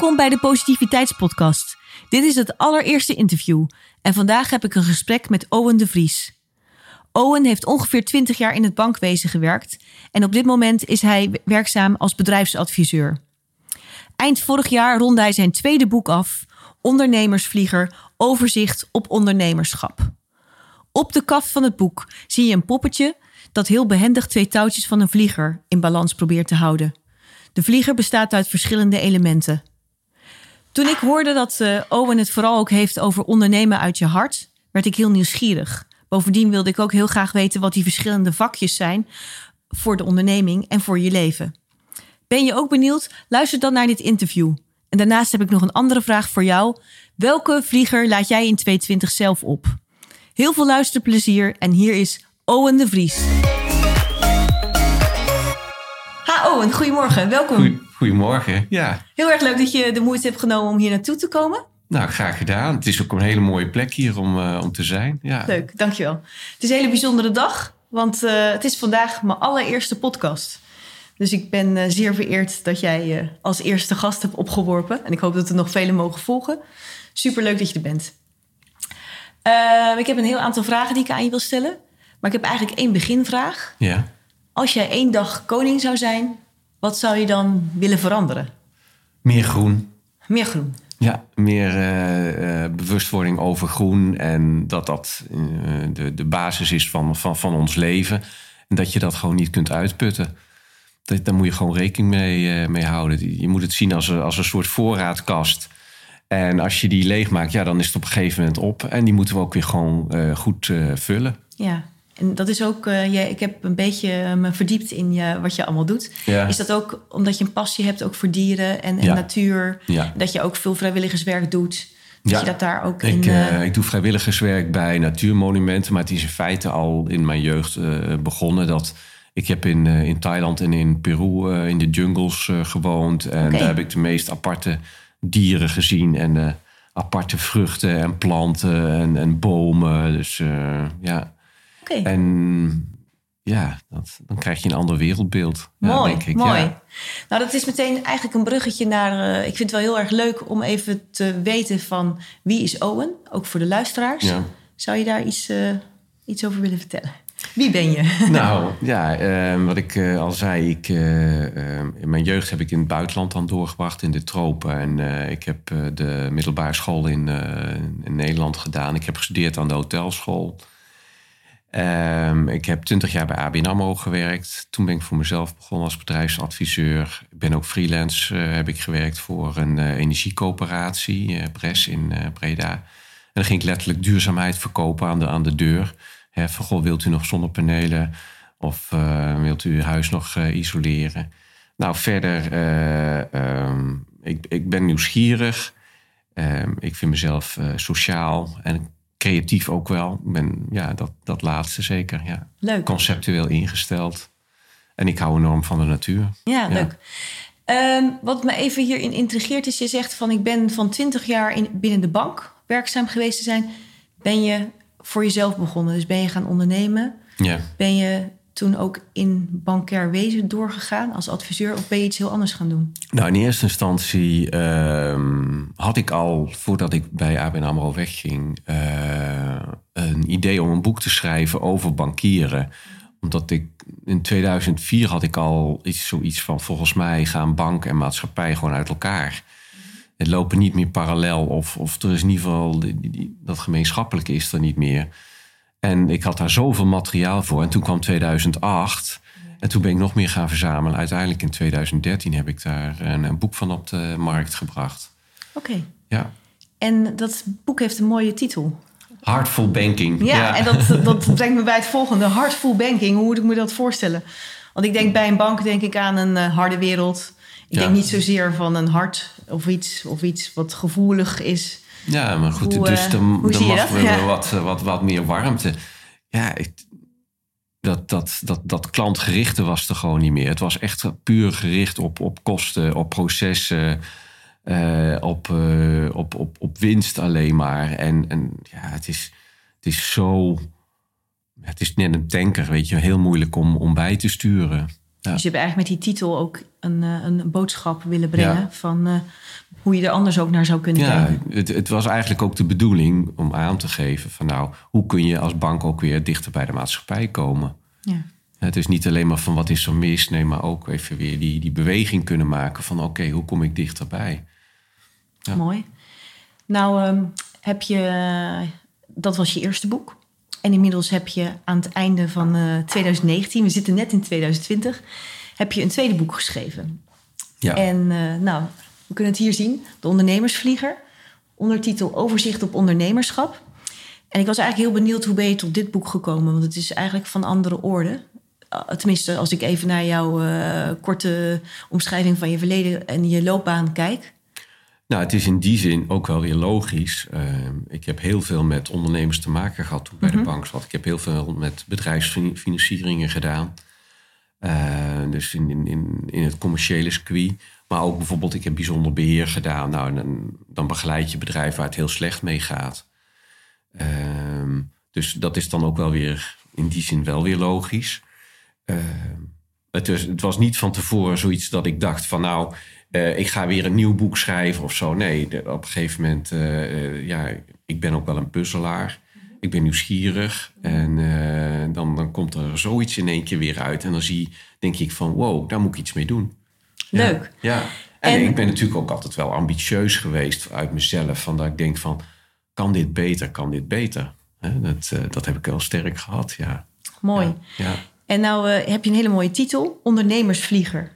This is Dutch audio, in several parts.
Welkom bij de Positiviteitspodcast. Dit is het allereerste interview en vandaag heb ik een gesprek met Owen de Vries. Owen heeft ongeveer 20 jaar in het bankwezen gewerkt en op dit moment is hij werkzaam als bedrijfsadviseur. Eind vorig jaar ronde hij zijn tweede boek af, Ondernemersvlieger, overzicht op ondernemerschap. Op de kaft van het boek zie je een poppetje dat heel behendig twee touwtjes van een vlieger in balans probeert te houden. De vlieger bestaat uit verschillende elementen. Toen ik hoorde dat uh, Owen het vooral ook heeft over ondernemen uit je hart, werd ik heel nieuwsgierig. Bovendien wilde ik ook heel graag weten wat die verschillende vakjes zijn voor de onderneming en voor je leven. Ben je ook benieuwd? Luister dan naar dit interview. En daarnaast heb ik nog een andere vraag voor jou. Welke vlieger laat jij in 2020 zelf op? Heel veel luisterplezier en hier is Owen de Vries. Ha Owen, goedemorgen. Welkom. Goedemorgen, ja. Heel erg leuk dat je de moeite hebt genomen om hier naartoe te komen. Nou, graag gedaan. Het is ook een hele mooie plek hier om, uh, om te zijn. Ja. Leuk, dankjewel. Het is een hele bijzondere dag, want uh, het is vandaag mijn allereerste podcast. Dus ik ben uh, zeer vereerd dat jij als eerste gast hebt opgeworpen. En ik hoop dat er nog vele mogen volgen. Superleuk dat je er bent. ik heb een heel aantal vragen die ik aan je wil stellen. Maar ik heb eigenlijk één beginvraag. Ja. Als jij één dag koning zou zijn, wat zou je dan willen veranderen? Meer groen. Meer groen. Ja, meer uh, uh, bewustwording over groen. En dat dat uh, de, de basis is van, van, van ons leven. En dat je dat gewoon niet kunt uitputten. Dat, daar moet je gewoon rekening mee, mee houden. Je moet het zien als een, als een soort voorraadkast. En als je die leegmaakt, ja, dan is het op een gegeven moment op. En die moeten we ook weer gewoon goed vullen. Ja, en dat is ook, uh, je, ik heb een beetje eh, me verdiept in je, wat je allemaal doet. Ja. Is dat ook omdat je een passie hebt ook voor dieren en, en Ja. natuur? Ja. Dat je ook veel vrijwilligerswerk doet? Dat je dat daar ook in... ik, eh, eh, ik doe vrijwilligerswerk bij natuurmonumenten, maar het is in feite al in mijn jeugd eh, begonnen. Dat ik heb in, eh, in Thailand en in Peru eh, in de jungles eh, gewoond. En daar heb ik de meest aparte dieren gezien. En eh, aparte vruchten en planten en, en bomen. Dus eh, ja. En ja, dat, dan krijg je een ander wereldbeeld. Ja, mooi, denk ik. mooi. Ja. Nou, dat is meteen eigenlijk een bruggetje naar... eh, ik vind het wel heel erg leuk om even te weten van... wie is Owen? Ook voor de luisteraars. Ja. Zou je daar iets, eh, iets over willen vertellen? Wie ben je? Nou, ja, eh, wat ik eh, al zei, ik, eh, eh, in mijn jeugd heb ik in het buitenland dan doorgebracht, in de tropen. En ik heb de middelbare school in, in Nederland gedaan. Ik heb gestudeerd aan de hotelschool. Ehm, ik heb twintig jaar bij ABN AMRO gewerkt. Toen ben ik voor mezelf begonnen als bedrijfsadviseur. Ik ben ook freelance, eh, heb ik gewerkt voor een eh, energiecoöperatie, eh Bres in Breda. En dan ging ik letterlijk duurzaamheid verkopen aan de, aan de deur. Hè, van, goh, wilt u nog zonnepanelen? Of wilt u uw huis nog isoleren? Nou, verder, ehm, ik, ik ben nieuwsgierig. Ehm, ik vind mezelf sociaal en creatief ook wel. Ben, ja, dat, dat laatste zeker, ja. Leuk. Conceptueel ingesteld. En ik hou enorm van de natuur. Ja, Ja. leuk. Ehm, wat me even hierin intrigeert is, je zegt van ik ben van 20 jaar in, binnen de bank werkzaam geweest te zijn. Ben je voor jezelf begonnen? Dus ben je gaan ondernemen? Ja. Ben je toen ook in bankair wezen doorgegaan als adviseur of ben je iets heel anders gaan doen? Nou, in eerste instantie ehm, had ik al, voordat ik bij ABN AMRO wegging... eh, een idee om een boek te schrijven over bankieren. Omdat ik in 2004 had ik al iets, zoiets van... volgens mij gaan bank en maatschappij gewoon uit elkaar. Het lopen niet meer parallel of, of er is in ieder geval... die- dat gemeenschappelijke is er niet meer. En ik had daar zoveel materiaal voor. En toen kwam 2008... En toen ben ik nog meer gaan verzamelen. Uiteindelijk in 2013 heb ik daar een, een boek van op de markt gebracht. Oké. Ja. En dat boek heeft een mooie titel. Heartful Banking. Ja, en dat, dat brengt me bij het volgende. Heartful banking, hoe moet ik me dat voorstellen? Want ik denk bij een bank denk ik aan een eh, harde wereld. Ik Ja. denk niet zozeer van een hart of iets, of iets wat gevoelig is. Ja, maar goed, Hoe, dus eh, dan, dan mag Ja. wat, eh, wat, wat meer warmte. Ja, ik, dat, dat, dat, dat klantgerichte was er gewoon niet meer. Het was echt puur gericht op, op kosten, op processen, eh, op, op, op, op winst alleen maar. En, en ja, het is, het is zo... Het is net een tanker, weet je. Heel moeilijk om, om bij te sturen. Ja. Dus je hebt eigenlijk met die titel ook een, eh, een boodschap willen brengen Ja. van eh, hoe je er anders ook naar zou kunnen Ja, kijken. het, het was eigenlijk ook de bedoeling om aan te geven van nou, hoe kun je als bank ook weer dichter bij de maatschappij komen? Ja. Het is niet alleen maar van wat is er mis, nee, maar ook even weer die, die beweging kunnen maken van oké, hoe kom ik dichterbij? Ja. Mooi. Nou, ehm, heb je, dat was je eerste boek. En inmiddels heb je aan het einde van eh, 2019, we zitten net in 2020, heb je een tweede boek geschreven. Ja, En eh, nou, we kunnen het hier zien, De Ondernemersvlieger. Ondertitel Overzicht op ondernemerschap. En ik was eigenlijk heel benieuwd hoe ben je tot dit boek gekomen? Want het is eigenlijk van andere orde. Uh, tenminste, als ik even naar jouw eh, korte omschrijving van je verleden en je loopbaan kijk. Nou, het is in die zin ook wel weer logisch. Ehm, ik heb heel veel met ondernemers te maken gehad toen ik bij de bank zat. Ik heb heel veel met bedrijfsfinancieringen gedaan. Eh, dus in, in, in, in het commerciële circuit. Maar ook bijvoorbeeld, ik heb bijzonder beheer gedaan. Nou, dan, dan begeleid je bedrijf waar het heel slecht mee gaat. Ehm, dus dat is dan ook wel weer in die zin wel weer logisch. Ehm, het, was, het was niet van tevoren zoiets dat ik dacht van nou, eh, ik ga weer een nieuw boek schrijven of zo. Nee, de- op een gegeven moment, eh, ja, ik ben ook wel een puzzelaar. Ik ben nieuwsgierig en dan, dan komt er zoiets in één keer weer uit. En dan zie, denk ik van wow, daar moet ik iets mee doen. Leuk. Ja. ja. En, En- ik ben natuurlijk ook altijd wel ambitieus geweest uit mezelf. Van dat ik denk van, kan dit beter, kan dit beter? Hè, dat, dat heb ik wel sterk gehad, ja. Mooi. Ja. ja. En nou heb je een hele mooie titel, Ondernemersvlieger.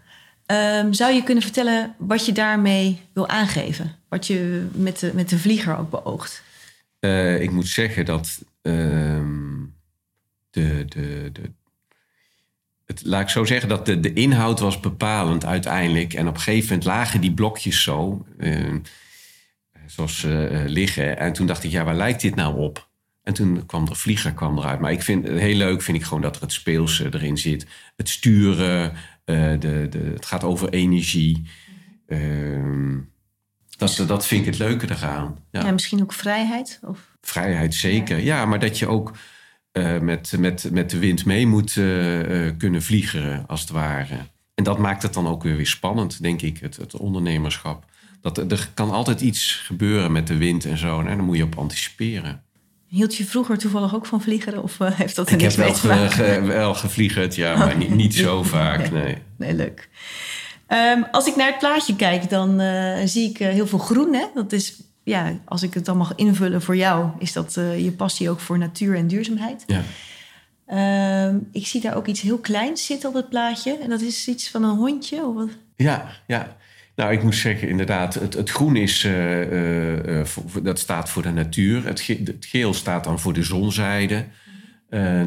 Ehm, zou je kunnen vertellen wat je daarmee wil aangeven? Wat je met de, met de vlieger ook beoogt? Eh, ik moet zeggen dat ehm, de, de, de, het, laat ik zo zeggen dat de, de inhoud was bepalend uiteindelijk. En op een gegeven moment lagen die blokjes zo, eh, zoals ze eh, liggen. En toen dacht ik, ja, waar lijkt dit nou op? En toen kwam de vlieger kwam eruit. Maar ik vind het heel leuk, vind ik gewoon dat er het speelse erin zit. Het sturen, eh, de, de, het gaat over energie. Ehm, dat, dat vind ik het leuke eraan. Ja. misschien ook vrijheid? Of... Vrijheid zeker, ja. maar dat je ook eh, met, met, met de wind mee moet eh, eh, kunnen vliegen, als het ware. En dat maakt het dan ook weer weer spannend, denk ik, het, het ondernemerschap. Dat, er- er kan altijd iets gebeuren met de wind en zo. En daar moet je op anticiperen. Hield je vroeger toevallig ook van vliegeren? Of eh, heeft dat er Ik heb niks mee wel, te ge, maken? ge- wel gevliegerd, ja, maar niet, niet zo vaak, nee. Nee, leuk. Ehm, als ik naar het plaatje kijk, dan eh, zie ik eh, heel veel groen. Hè? Dat is, ja, als ik het dan mag invullen voor jou, is dat je passie ook voor natuur en duurzaamheid. Ja. Ehm, ik zie daar ook iets heel kleins zitten op het plaatje. En dat is iets van een hondje. Of wat? Ja, ja. Nou, ik moet zeggen, inderdaad, het, het groen is, eh, eh, eh, voor- dat staat voor de natuur. Het, ge- het geel staat dan voor de zonzijde.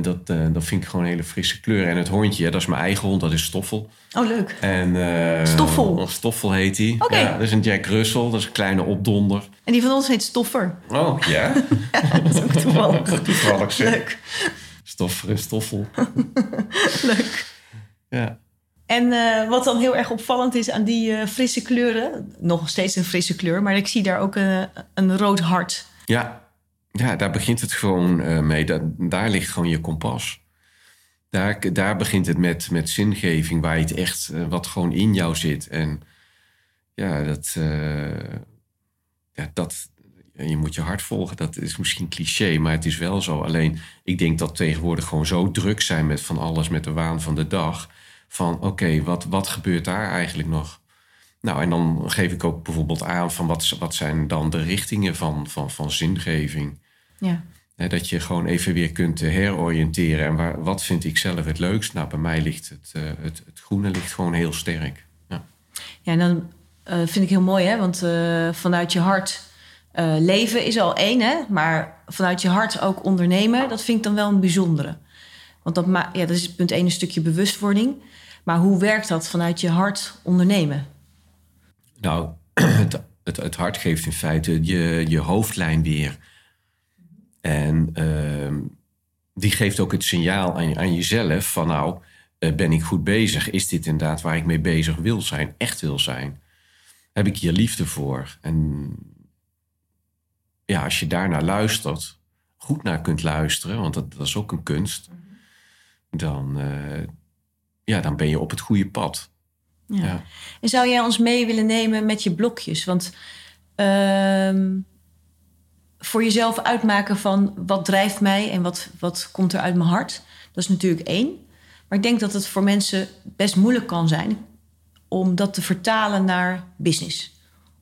Dat, dat vind ik gewoon een hele frisse kleur. En het hondje, ja, dat is mijn eigen hond, dat is Stoffel. Oh, leuk. En, Stoffel? Stoffel heet hij. Oké. Ja, dat is een Jack Russell, dat is een kleine opdonder. En die van ons heet Stoffer. Oh, ja? Dat is ook toevallig. Toevallig zeg. leuk, Stoffer en Stoffel. leuk. Ja. En eh, wat dan heel erg opvallend is aan die eh, frisse kleuren... nog steeds een frisse kleur, maar ik zie daar ook eh, een rood hart. Ja, ja daar begint het gewoon mee. Da- daar ligt gewoon je kompas. Daar, daar begint het met, met zingeving, waar je het echt, wat gewoon in jou zit. En ja, dat, ja, dat, je moet je hart volgen. Dat is misschien cliché, maar het is wel zo. Alleen, ik denk dat tegenwoordig gewoon zo druk zijn met van alles, met de waan van de dag. Van oké, wat, wat gebeurt daar eigenlijk nog? Nou, en dan geef ik ook bijvoorbeeld aan van wat, wat zijn dan de richtingen van, van, van zingeving. Ja. Dat je gewoon even weer kunt eh, heroriënteren. En waar, wat vind ik zelf het leukst? Nou, bij mij ligt het, eh, het, het groene ligt gewoon heel sterk. Ja. Ja, en dan eh, vind ik heel mooi, hè? Want vanuit je hart leven is al één, hè? Maar vanuit je hart ook ondernemen, dat vind ik dan wel een bijzondere. Want dat, ja, dat is punt één een stukje bewustwording. Maar hoe werkt dat vanuit je hart ondernemen? Nou, het, het, hart geeft in feite je, je hoofdlijn weer. En ehm, die geeft ook het signaal aan, aan jezelf van nou, eh, ben ik goed bezig? Is dit inderdaad waar ik mee bezig wil zijn, echt wil zijn? Heb ik hier liefde voor? En ja, als je daarnaar luistert, goed naar kunt luisteren, want dat is ook een kunst, dan, eh, ja, dan ben je op het goede pad. Ja. Ja. En zou jij ons mee willen nemen met je blokjes? Want ehm, voor jezelf uitmaken van wat drijft mij en wat, wat komt er uit mijn hart, dat is natuurlijk één. Maar ik denk dat het voor mensen best moeilijk kan zijn om dat te vertalen naar business.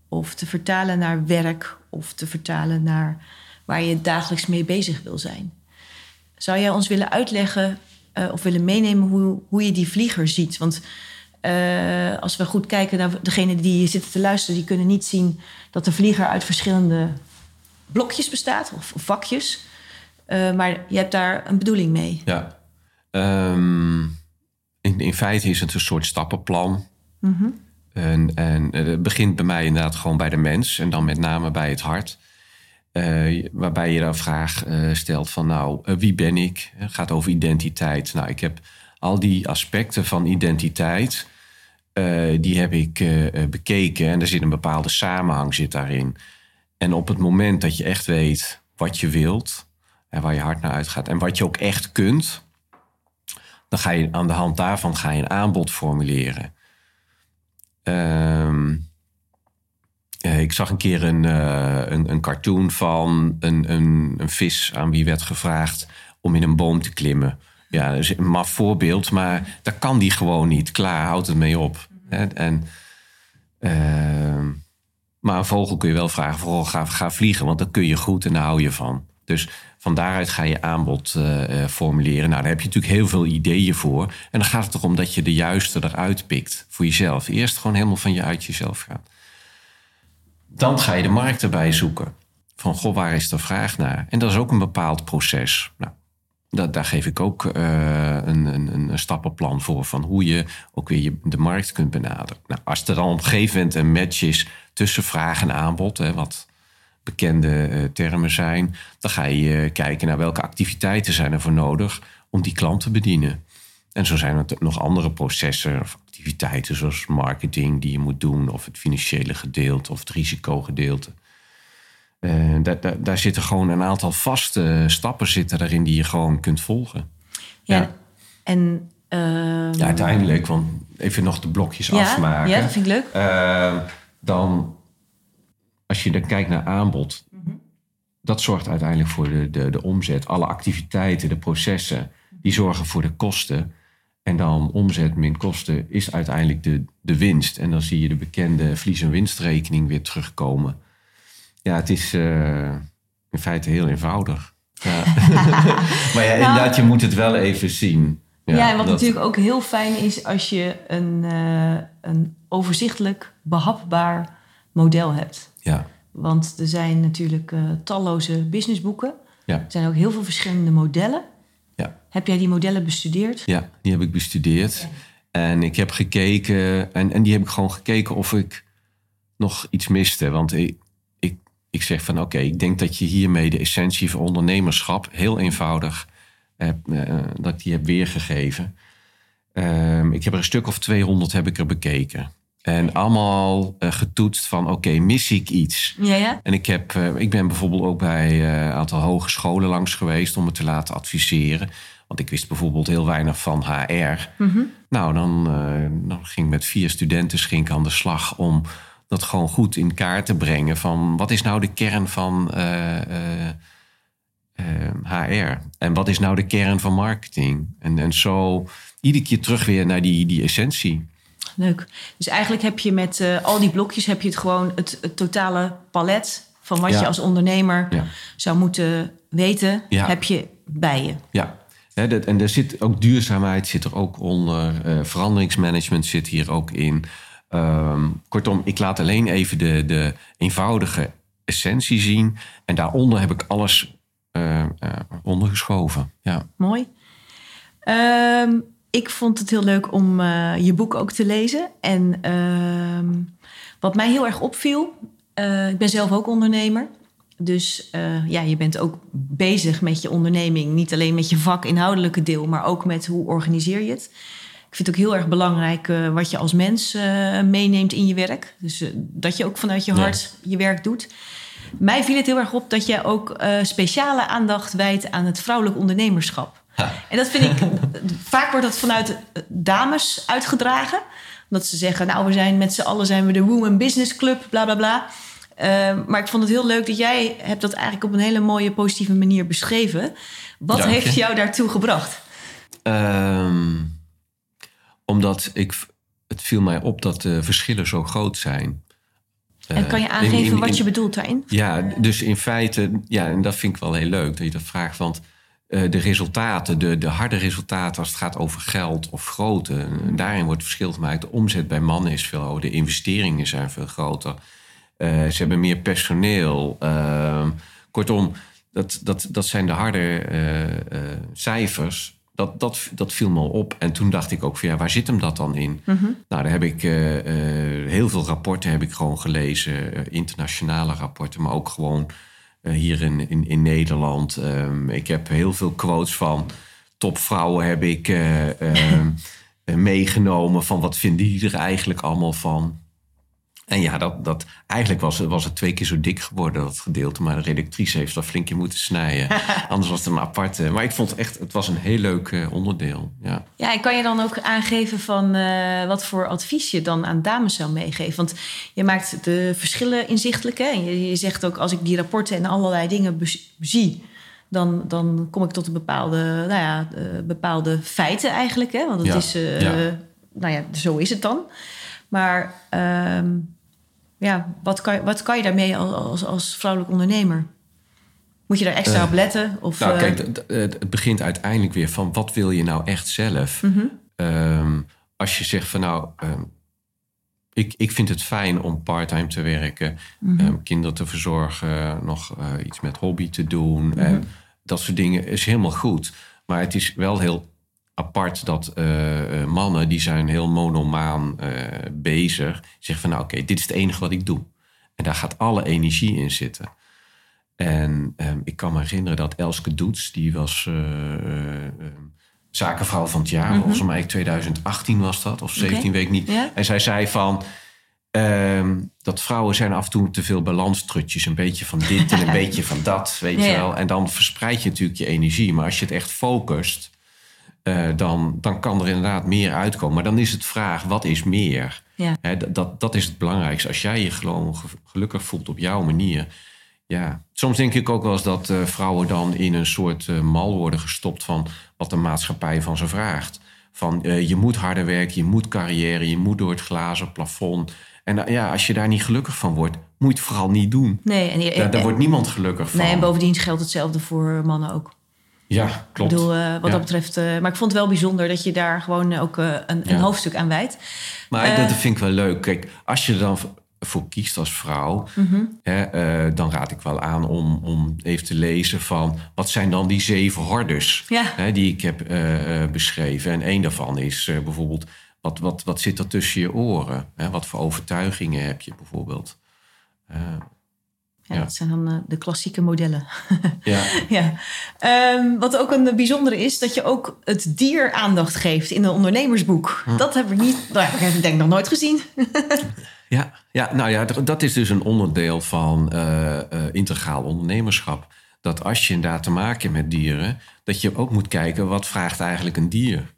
Of te vertalen naar werk. Of te vertalen naar waar je dagelijks mee bezig wil zijn. Zou jij ons willen uitleggen eh, of willen meenemen hoe, hoe je die vlieger ziet? Want eh, als we goed kijken naar degene die zitten te luisteren, die kunnen niet zien dat de vlieger uit verschillende blokjes bestaat of vakjes. Eh, maar je hebt daar een bedoeling mee. Ja. Ehm, in, in feite is het een soort stappenplan. En, en het begint bij mij inderdaad gewoon bij de mens en dan met name bij het hart. Eh, waarbij je de vraag eh, stelt van nou, eh, wie ben ik? Het gaat over identiteit. Nou, ik heb al die aspecten van identiteit, die heb ik bekeken en er zit een bepaalde samenhang zit daarin. En op het moment dat je echt weet wat je wilt en waar je hart naar uitgaat en wat je ook echt kunt, dan ga je aan de hand daarvan ga je een aanbod formuleren. Ehm, eh, ik zag een keer een, eh, een, een cartoon van een, een, een vis aan wie werd gevraagd om in een boom te klimmen. Ja, dat een maf voorbeeld, maar daar kan die gewoon niet. Klaar, houdt het mee op. Hè? En, ehm, maar een vogel kun je wel vragen, vooral ga, ga vliegen, want dat kun je goed en daar hou je van. Dus van daaruit ga je aanbod eh, eh, formuleren. Nou, daar heb je natuurlijk heel veel ideeën voor. En dan gaat het erom dat je de juiste eruit pikt voor jezelf. Eerst gewoon helemaal van je uit jezelf gaan. Dan ga je de markt erbij zoeken. Van, goh, waar is de vraag naar? En dat is ook een bepaald proces. Nou, dat, daar geef ik ook eh, een, een, een stappenplan voor... van hoe je ook weer je, de markt kunt benaderen. Nou, als er dan op een gegeven moment een match is tussen vraag en aanbod... Hè, wat bekende eh, termen zijn... dan ga je eh, kijken naar welke activiteiten zijn er voor nodig... om die klant te bedienen. En zo zijn er nog andere processen of activiteiten... zoals marketing die je moet doen... of het financiële gedeelte of het risicogedeelte... Eh, daar, daar, daar zitten gewoon een aantal vaste stappen zitten daarin die je gewoon kunt volgen. Ja. Ja. En ehm, Ja, uiteindelijk, want even nog de blokjes ja, afmaken. ja, dat vind ik leuk. Eh, dan, als je dan kijkt naar aanbod, Mhm. dat zorgt uiteindelijk voor de, de, de omzet. Alle activiteiten, de processen, die zorgen voor de kosten. En dan omzet min kosten is uiteindelijk de, de winst. En dan zie je de bekende verlies- en winstrekening weer terugkomen. Ja, het is eh, in feite heel eenvoudig. Ja. maar ja, inderdaad, je moet het wel even zien. Ja, en wat dat- natuurlijk ook heel fijn is als je een, eh, een overzichtelijk, behapbaar model hebt. Ja, Want er zijn natuurlijk eh, talloze businessboeken. ja, Er zijn ook heel veel verschillende modellen. Ja. Heb jij die modellen bestudeerd? Ja, die heb ik bestudeerd. En ik heb gekeken, en, en die heb ik gewoon gekeken of ik nog iets miste. Want ik, ik, ik zeg van oké, ik denk dat je hiermee de essentie van ondernemerschap heel eenvoudig heb, eh, dat ik die heb weergegeven. Ehm, ik heb er een stuk of 200 heb ik er bekeken. En allemaal eh, getoetst van oké, mis ik iets? Ja, ja? En ik, heb, eh, ik ben bijvoorbeeld ook bij eh, een aantal hogescholen langs geweest om me te laten adviseren. Want ik wist bijvoorbeeld heel weinig van HR. Nou, dan, eh, dan ging ik met vier studenten ging aan de slag om dat gewoon goed in kaart te brengen. Van wat is nou de kern van eh, eh, eh, HR? En wat is nou de kern van marketing? En, en zo iedere keer terug weer naar die, die essentie. Leuk. Dus eigenlijk heb je met eh, al die blokjes heb je het gewoon het, het totale palet van wat Ja. je als ondernemer Ja. zou moeten weten, Ja. heb je bij je. Ja, dat, en er zit ook duurzaamheid zit er ook onder. eh, veranderingsmanagement zit hier ook in. Ehm, kortom, ik laat alleen even de, de eenvoudige essentie zien. En daaronder heb ik alles eh, ondergeschoven. Ja. Mooi. Ehm, ik vond het heel leuk om eh, je boek ook te lezen. En ehm, wat mij heel erg opviel, eh, ik ben zelf ook ondernemer. Dus eh, ja, je bent ook bezig met je onderneming. Niet alleen met je vakinhoudelijke deel, maar ook met hoe organiseer je het. Ik vind het ook heel erg belangrijk wat je als mens meeneemt in je werk. Dus dat je ook vanuit je Ja. hart je werk doet. Mij viel het heel erg op dat jij ook speciale aandacht wijdt aan het vrouwelijk ondernemerschap. En dat vind ik, vaak wordt dat vanuit eh, dames uitgedragen. Omdat ze zeggen, nou, we zijn met z'n allen zijn we de Women Business Club, bla bla bla. Uh, maar ik vond het heel leuk dat jij hebt dat eigenlijk op een hele mooie, positieve manier beschreven. Wat Dank je. heeft jou daartoe gebracht? Ehm, omdat ik, het viel mij op dat de verschillen zo groot zijn. En kan je Eh, aangeven in- in- wat je bedoelt daarin? Ja, dus in feite, ja, en dat vind ik wel heel leuk dat je dat vraagt. Want de resultaten, de, de harde resultaten als het gaat over geld of grootte, eh, daarin wordt verschil gemaakt. De omzet bij mannen is veel hoger, de investeringen zijn veel groter. Eh, ze hebben meer personeel. Ehm, kortom, dat, dat, dat zijn de harde eh, eh, cijfers. Dat, dat, dat viel me al op. En toen dacht ik ook van ja, waar zit hem dat dan in? Nou, daar heb ik eh, eh, heel veel rapporten heb ik gewoon gelezen. eh, internationale rapporten, maar ook gewoon eh, hier in, in, in Nederland. Ehm, ik heb heel veel quotes van topvrouwen heb ik eh, ehm, eh, meegenomen. Van wat vinden die er eigenlijk allemaal van? En ja, dat, dat, eigenlijk was, was het twee keer zo dik geworden, dat gedeelte. Maar de redactrice heeft dat flink in moeten snijden. Anders was het een aparte. Maar ik vond het echt, het was een heel leuk eh, onderdeel. Ja. Ja, en kan je dan ook aangeven van eh, wat voor advies je dan aan dames zou meegeven? Want je maakt de verschillen inzichtelijk. Hè? En je, je zegt ook, als ik die rapporten en allerlei dingen zie... Dan, dan kom ik tot een bepaalde, nou ja, eh, bepaalde feiten eigenlijk. Hè? Want het Ja, is, ja. nou ja, zo is het dan. Maar ehm, ja, wat kan, je- wat kan je daarmee als, als, als vrouwelijk ondernemer? Moet je daar extra Eh, op letten? Of, Nou, eh, kijk, het begint uiteindelijk weer van wat wil je nou echt zelf? Mhm. Ehm, als je zegt van nou, ehm, ik, ik vind het fijn om parttime te werken, Mhm. kinderen te verzorgen, nog eh, iets met hobby te doen. Mhm. En dat soort dingen is helemaal goed. Maar het is wel heel apart dat eh, eh, mannen, die zijn heel monomaan eh, bezig, zeggen van nou oké, dit is het enige wat ik doe. En daar gaat alle energie in zitten. En ehm, ik kan me herinneren dat Elske Doets, die was eh, eh, ehm, zakenvrouw van het jaar. Volgens mij 2018 was dat, of 17 Mhm. Oké. weet ik niet. En zij zei van... ehm, dat vrouwen zijn af en toe te veel balanstrutjes. Een beetje van dit en een beetje van dat, weet je wel. En dan verspreid je natuurlijk je energie. Maar als je het echt focust, eh, dan, dan kan er inderdaad meer uitkomen. Maar dan is het vraag, wat is meer? ja. Dat, dat, is het belangrijkste. Als jij je gewoon ge- gelukkig voelt op jouw manier. Ja, soms denk ik ook wel eens dat eh, vrouwen dan in een soort eh, mal worden gestopt van wat de maatschappij van ze vraagt. Van je moet harder werken, je moet carrière, je moet door het glazen plafond. En ja, als je daar niet gelukkig van wordt, moet je het vooral niet doen. Nee, en, Daar, daar en- wordt niemand gelukkig van. Nee, en bovendien geldt hetzelfde voor mannen ook. Ja, klopt. Ik bedoel, eh, wat Ja. dat betreft. eh, maar ik vond het wel bijzonder dat je daar gewoon ook eh, een, een Ja. hoofdstuk aan wijdt. Maar dat vind ik wel leuk. Kijk, als je er dan voor kiest als vrouw, Mhm. hè, dan raad ik wel aan om, om even te lezen van wat zijn dan die zeven hordes Ja. hè, die ik heb beschreven. En één daarvan is bijvoorbeeld wat, wat, wat zit er tussen je oren? Hè? Wat voor overtuigingen heb je bijvoorbeeld? Ja, Ja. Dat zijn dan eh, de klassieke modellen. ja, ja. Ehm, wat ook een bijzondere is, dat je ook het dier aandacht geeft in een ondernemersboek. Hm. Dat heb ik niet, nou, ja, ik denk ik nog nooit gezien. ja, ja, nou ja, dat is dus een onderdeel van eh, eh, integraal ondernemerschap. Dat als je inderdaad te maken hebt met dieren, dat je ook moet kijken wat vraagt eigenlijk een dier.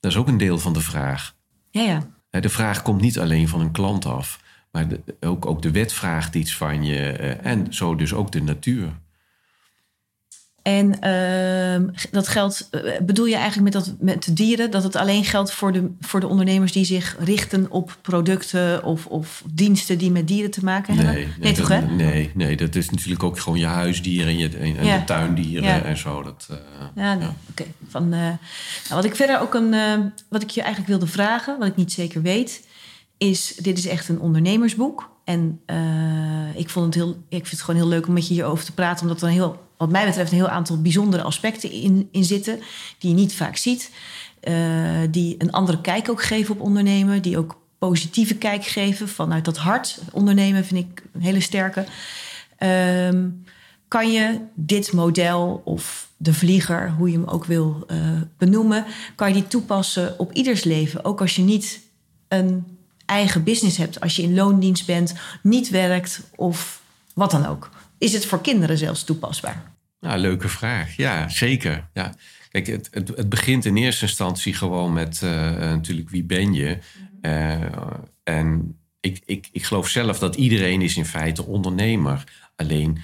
Dat is ook een deel van de vraag. Ja, ja. De vraag komt niet alleen van een klant af, maar de- ook, ook de wet vraagt iets van je eh, en zo dus ook de natuur. En ehm, dat geldt, eh, bedoel je eigenlijk met, dat, met de dieren, dat het alleen geldt voor de, voor de ondernemers die zich richten op producten of, of diensten die met dieren te maken hebben? Nee, nee toch dat, hè? Nee, nee, dat is natuurlijk ook gewoon je huisdieren en, je, en, en Ja. de tuindieren Ja. en zo. Dat, eh, Ja, nee, ja. oké. Van, nou, wat ik verder ook een, wat ik je eigenlijk wilde vragen, wat ik niet zeker weet, is: dit is echt een ondernemersboek. En eh, ik, vond het heel, ik vind het gewoon heel leuk om met je hierover te praten, omdat er een heel, wat mij betreft, een heel aantal bijzondere aspecten in, in zitten, die je niet vaak ziet. eh, die een andere kijk ook geven op ondernemen, die ook positieve kijk geven vanuit dat hart. Ondernemen vind ik een hele sterke. Ehm, kan je dit model of de vlieger, hoe je hem ook wil eh, benoemen, kan je die toepassen op ieders leven? Ook als je niet een eigen business hebt, als je in loondienst bent, niet werkt of wat dan ook. Is het voor kinderen zelfs toepasbaar? Nou, leuke vraag. Ja, zeker. Ja. Kijk, het, het, het begint in eerste instantie gewoon met uh, natuurlijk wie ben je. Uh, en ik, ik, ik geloof zelf dat iedereen is in feite ondernemer. Alleen,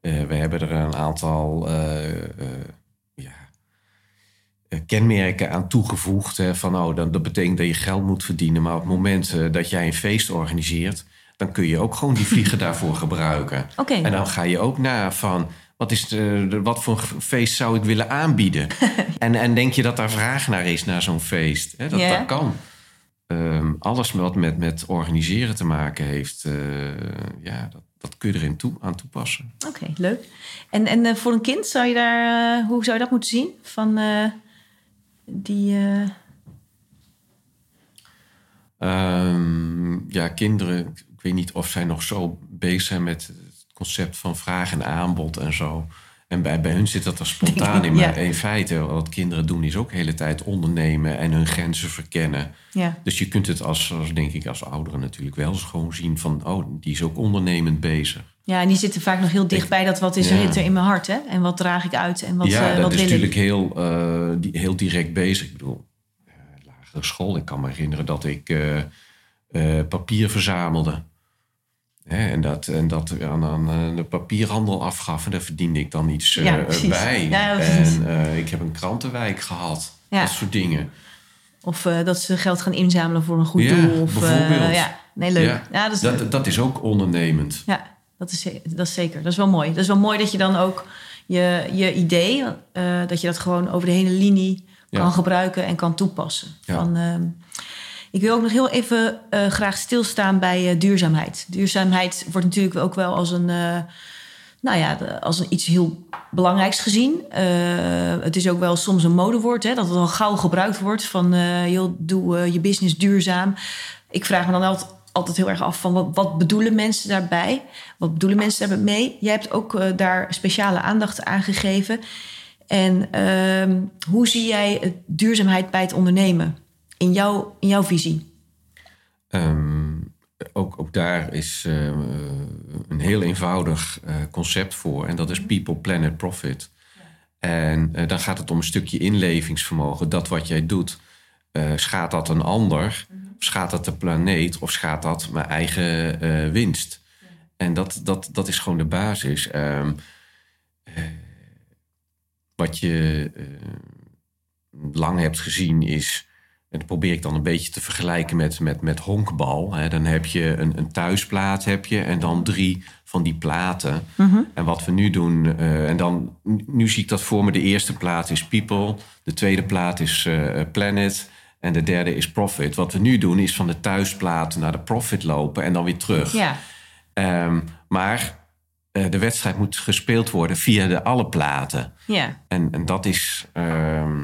uh, we hebben er een aantal kenmerken aan toegevoegd. Hè, van, oh, dan, dat betekent dat je geld moet verdienen. Maar op het moment dat jij een feest organiseert... dan kun je ook gewoon die vliegen daarvoor gebruiken. Okay. En dan ga je ook naar van wat, is de, wat voor feest zou ik willen aanbieden? en, en denk je dat daar vraag naar is, naar zo'n feest? dat, yeah. dat kan. Um, alles wat met, met organiseren te maken heeft, uh, ja, dat, dat kun je erin toe, aan toepassen. Oké, okay, leuk. En, en uh, voor een kind, zou je daar, uh, hoe zou je dat moeten zien? Van die. Um, ja, kinderen, ik weet niet of zij nog zo bezig zijn met concept van vraag en aanbod en zo. En bij, bij hun zit dat er spontaan in. Maar ja. in feite, wat kinderen doen, is ook de hele tijd ondernemen en hun grenzen verkennen. Ja. Dus je kunt het als, als, denk ik, als ouderen natuurlijk wel eens gewoon zien van, oh, die is ook ondernemend bezig. Ja, en die zitten vaak nog heel dicht bij dat wat is er in mijn hart, hè? En wat draag ik uit en wat, ja, uh, dat wat is wil natuurlijk heel, uh, die, heel direct bezig. Ik bedoel, uh, lagere school. Ik kan me herinneren dat ik papier verzamelde. Hè, en dat, en dat aan, aan de papierhandel afgaf. En daar verdiende ik dan iets Ja, bij. Ja, en ik heb een krantenwijk gehad. Ja. Dat soort dingen. Of dat ze geld gaan inzamelen voor een goed Ja, doel. Of, bijvoorbeeld. ja, nee, leuk. Ja. Ja, dat is, Dat, dat is ook ondernemend. ja dat, is, dat is zeker. Dat is wel mooi. Dat is wel mooi dat je dan ook je, je idee... eh, dat je dat gewoon over de hele linie Ja. kan gebruiken en kan toepassen. Ja. Van, ehm, ik wil ook nog heel even eh, graag stilstaan bij eh, duurzaamheid. Duurzaamheid wordt natuurlijk ook wel als een... nou ja, als een iets heel belangrijks gezien. Het is ook wel soms een modewoord, hè, dat het al gauw gebruikt wordt van joh, doe je business duurzaam. Ik vraag me dan altijd, altijd heel erg af van wat, wat bedoelen mensen daarbij? Wat bedoelen mensen daarmee? Jij hebt ook eh, daar speciale aandacht aan gegeven. En ehm, hoe zie jij duurzaamheid bij het ondernemen in, jouw in jouw visie? Ehm, ook, ook daar is eh, een heel eenvoudig eh, concept voor. En dat is People, Planet, Profit. En dan gaat het om een stukje inlevingsvermogen. Dat wat jij doet, schaadt dat een ander? Schaadt dat de planeet? Of schaadt dat mijn eigen eh, winst? En dat, dat, dat is gewoon de basis. Ehm, eh, wat je eh, lang hebt gezien is... En dat probeer ik dan een beetje te vergelijken met, met, met honkbal. Hè. Dan heb je een, een thuisplaat heb je, en dan drie van die platen. En wat we nu doen, en dan nu zie ik dat voor me. De eerste plaat is people, de tweede plaat is planet en de derde is profit. Wat we nu doen is van de thuisplaat naar de profit lopen en dan weer terug. Ja, Ehm, maar eh, de wedstrijd moet gespeeld worden via de alle platen. ja, En, en dat is ehm,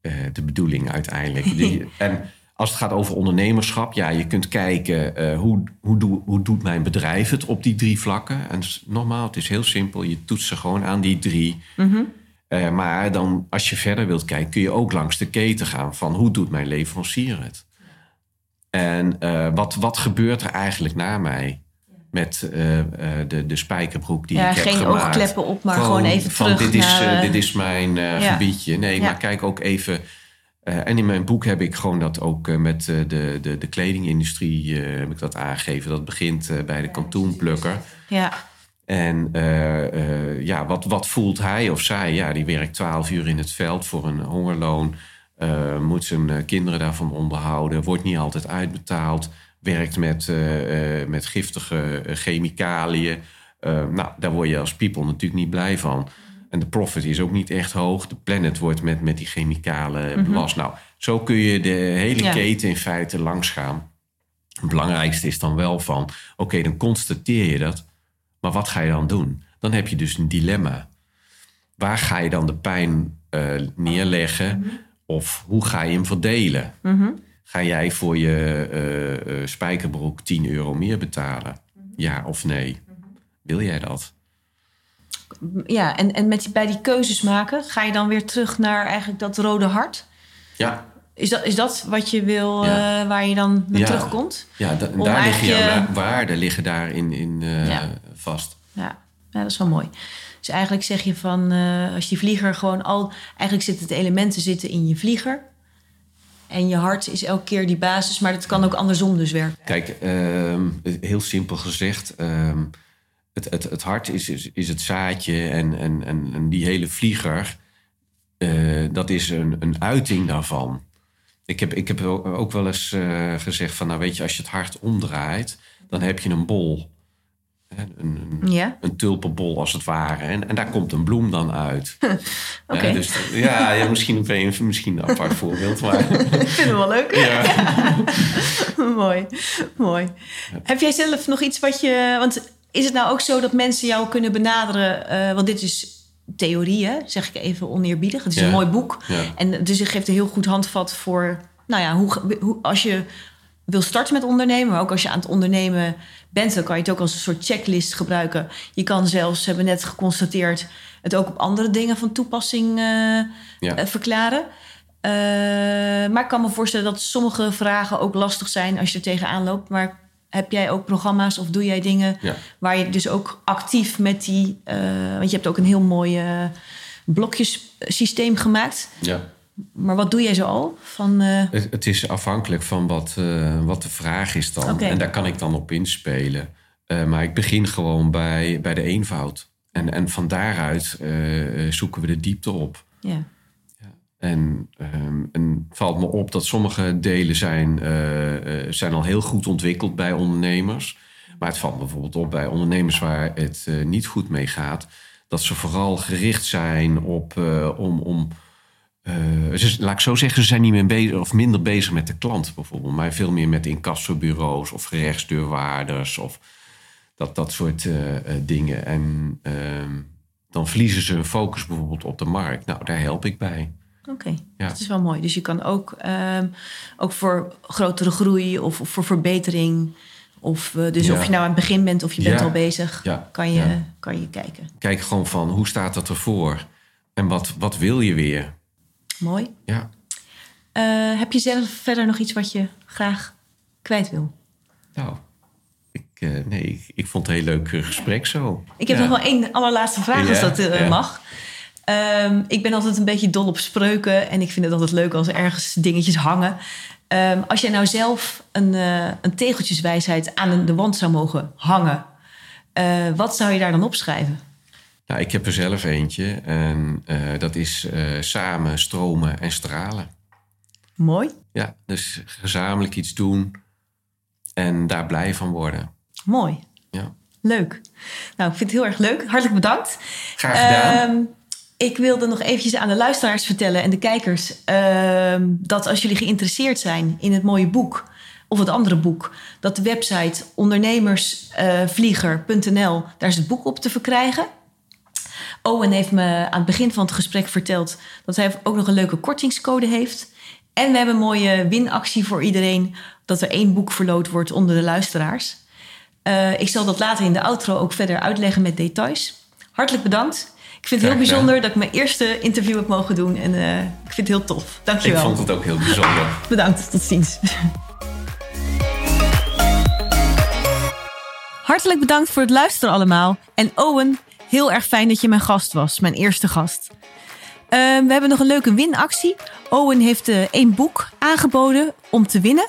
eh, de bedoeling uiteindelijk. Die- en als het gaat over ondernemerschap, ja, je kunt kijken eh, hoe, hoe, doe, hoe doet mijn bedrijf het op die drie vlakken. En normaal, het is heel simpel, je toetst ze gewoon aan die drie. Eh, maar dan, als je verder wilt kijken, kun je ook langs de keten gaan van hoe doet mijn leverancier het. En eh, wat, wat gebeurt er eigenlijk na mij met eh, de, de spijkerbroek die ja ik heb geen gemaakt? oogkleppen op, maar gewoon, even van terug dit is, naar... dit is mijn ja. gebiedje. Nee, Ja. maar kijk ook even. en in mijn boek heb ik gewoon dat ook met de, de, de kledingindustrie heb ik dat aangegeven. Dat begint bij de kantoenplukker. Ja, En eh, eh, ja, wat, wat voelt hij of zij? Ja, die werkt twaalf uur in het veld voor een hongerloon. eh, moet zijn kinderen daarvan onderhouden. Wordt niet altijd uitbetaald. Werkt met, met giftige chemicaliën. Nou, daar word je als people natuurlijk niet blij van. En de profit is ook niet echt hoog. De planet wordt met, met die chemicalen belast. Nou, zo kun je de hele Ja. keten in feite langs gaan. Het belangrijkste is dan wel van... oké, dan constateer je dat. Maar wat ga je dan doen? Dan heb je dus een dilemma. Waar ga je dan de pijn eh, neerleggen? Of hoe ga je hem verdelen? Ga jij voor je eh, eh, spijkerbroek 10 euro meer betalen? Ja of nee? Wil jij dat? ja. en, en met die, bij die keuzes maken, ga je dan weer terug naar eigenlijk dat rode hart? Ja, Is dat, is dat wat je wil, Ja. eh, waar je dan naar Ja. terugkomt? ja da- Om daar liggen jouw je- waarden liggen daarin in, Ja. vast. Ja. ja, dat is wel mooi. Dus eigenlijk zeg je van, eh, als die vlieger gewoon al... Eigenlijk zitten de elementen zitten in je vlieger. En je hart is elke keer die basis, maar dat kan ook andersom dus werken. Kijk, ehm, heel simpel gezegd, ehm, het, het, het hart is, is, is het zaadje en, en, en, en die hele vlieger, dat is een, een uiting daarvan. Ik heb, ik heb ook wel eens eh, gezegd van, nou weet je, als je het hart omdraait, dan heb je een bol. Een, een, Ja? een tulpenbol als het ware. En, en daar komt een bloem dan uit. Oké. Ja, dus, ja, ja, misschien ben je misschien een apart voorbeeld. Maar, Ik vind het wel leuk. ja. mooi, mooi. Heb jij zelf nog iets wat je... Want is het nou ook zo dat mensen jou kunnen benaderen... eh, want dit is theorie, hè? zeg ik even oneerbiedig. Het is Ja. een mooi boek. Ja. En dus het geeft een heel goed handvat voor... Nou ja, hoe, hoe, als je wil starten met ondernemen... maar ook als je aan het ondernemen bent... dan kan je het ook als een soort checklist gebruiken. Je kan zelfs, we hebben net geconstateerd... het ook op andere dingen van toepassing eh, Ja. eh, verklaren. Eh, maar ik kan me voorstellen dat sommige vragen ook lastig zijn als je er tegenaan loopt. Maar heb jij ook programma's of doe jij dingen Ja. waar je dus ook actief met die... eh, want je hebt ook een heel mooi eh, blokjesysteem gemaakt. ja. Maar wat doe jij zo al? Van, eh, Het, het is afhankelijk van wat, eh, wat de vraag is dan. En daar kan ik dan op inspelen. Eh, maar ik begin gewoon bij, bij de eenvoud. En, en van daaruit zoeken we de diepte op. ja. En, ehm, en valt me op dat sommige delen zijn, eh, eh, zijn al heel goed ontwikkeld bij ondernemers. Maar het valt bijvoorbeeld op bij ondernemers waar het eh, niet goed mee gaat. Dat ze vooral gericht zijn op om. om laat ik zo zeggen, ze zijn niet meer bezig of minder bezig met de klant bijvoorbeeld. Maar veel meer met incassobureaus of gerechtsdeurwaarders of dat, dat soort dingen. En ehm, dan verliezen ze hun focus bijvoorbeeld op de markt. Nou, daar help ik bij. Oké, Ja. dat is wel mooi. Dus je kan ook, ehm, ook voor grotere groei of, of voor verbetering... Of, eh, dus Ja. of je nou aan het begin bent of je bent Ja. al bezig, Ja. kan, je, kan je kijken. Kijk gewoon van hoe staat het ervoor? En wat, wat wil je weer? Mooi. Ja. Eh, heb je zelf verder nog iets wat je graag kwijt wil? Nou, ik, eh, nee, ik, ik vond het een heel leuk gesprek zo. Ik heb nog wel één allerlaatste vraag, als dat mag. Ehm, ik ben altijd een beetje dol op spreuken en ik vind het altijd leuk als er ergens dingetjes hangen. Ehm, als jij nou zelf een, eh, een tegeltjeswijsheid aan de wand zou mogen hangen, eh, wat zou je daar dan opschrijven? Nou, ik heb er zelf eentje. En eh, dat is samen stromen en stralen. Mooi, Ja, dus gezamenlijk iets doen en daar blij van worden. mooi, Ja. leuk. Nou, ik vind het heel erg leuk. Hartelijk bedankt. Graag gedaan. Ehm, ik wilde nog eventjes aan de luisteraars vertellen en de kijkers... ehm, dat als jullie geïnteresseerd zijn in het mooie boek... of het andere boek, dat de website ondernemersvlieger.nl... daar is het boek op te verkrijgen. Owen heeft me aan het begin van het gesprek verteld... dat hij ook nog een leuke kortingscode heeft. En we hebben een mooie winactie voor iedereen... dat er één boek verloot wordt onder de luisteraars... Eh, ik zal dat later in de outro ook verder uitleggen met details. Hartelijk bedankt. Ik vind het heel bijzonder dat ik mijn eerste interview heb mogen doen. En eh, ik vind het heel tof. ik Dankjewel. vond het ook heel bijzonder. Bedankt. Tot ziens. Hartelijk bedankt voor het luisteren allemaal. En Owen, heel erg fijn dat je mijn gast was. Mijn eerste gast. Eh, we hebben nog een leuke winactie. Owen heeft eh, één boek aangeboden om te winnen.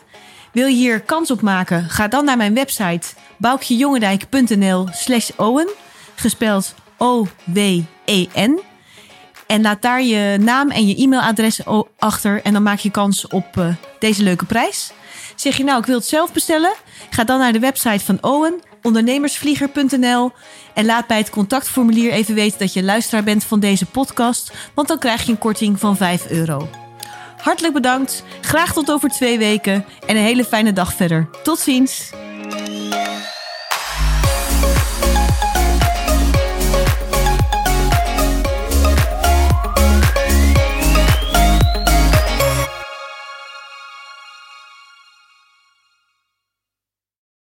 Wil je hier kans op maken? Ga dan naar mijn website boukjejongendijk.nl slash Owen. Gespeld O-W-E-N. En laat daar je naam en je e-mailadres achter. En dan maak je kans op eh, deze leuke prijs. Zeg je nou, ik wil het zelf bestellen? Ga dan naar de website van Owen, ondernemersvlieger.nl. En laat bij het contactformulier even weten dat je luisteraar bent van deze podcast. Want dan krijg je een korting van 5 euro. Hartelijk bedankt. Graag tot over twee weken. En een hele fijne dag verder. Tot ziens.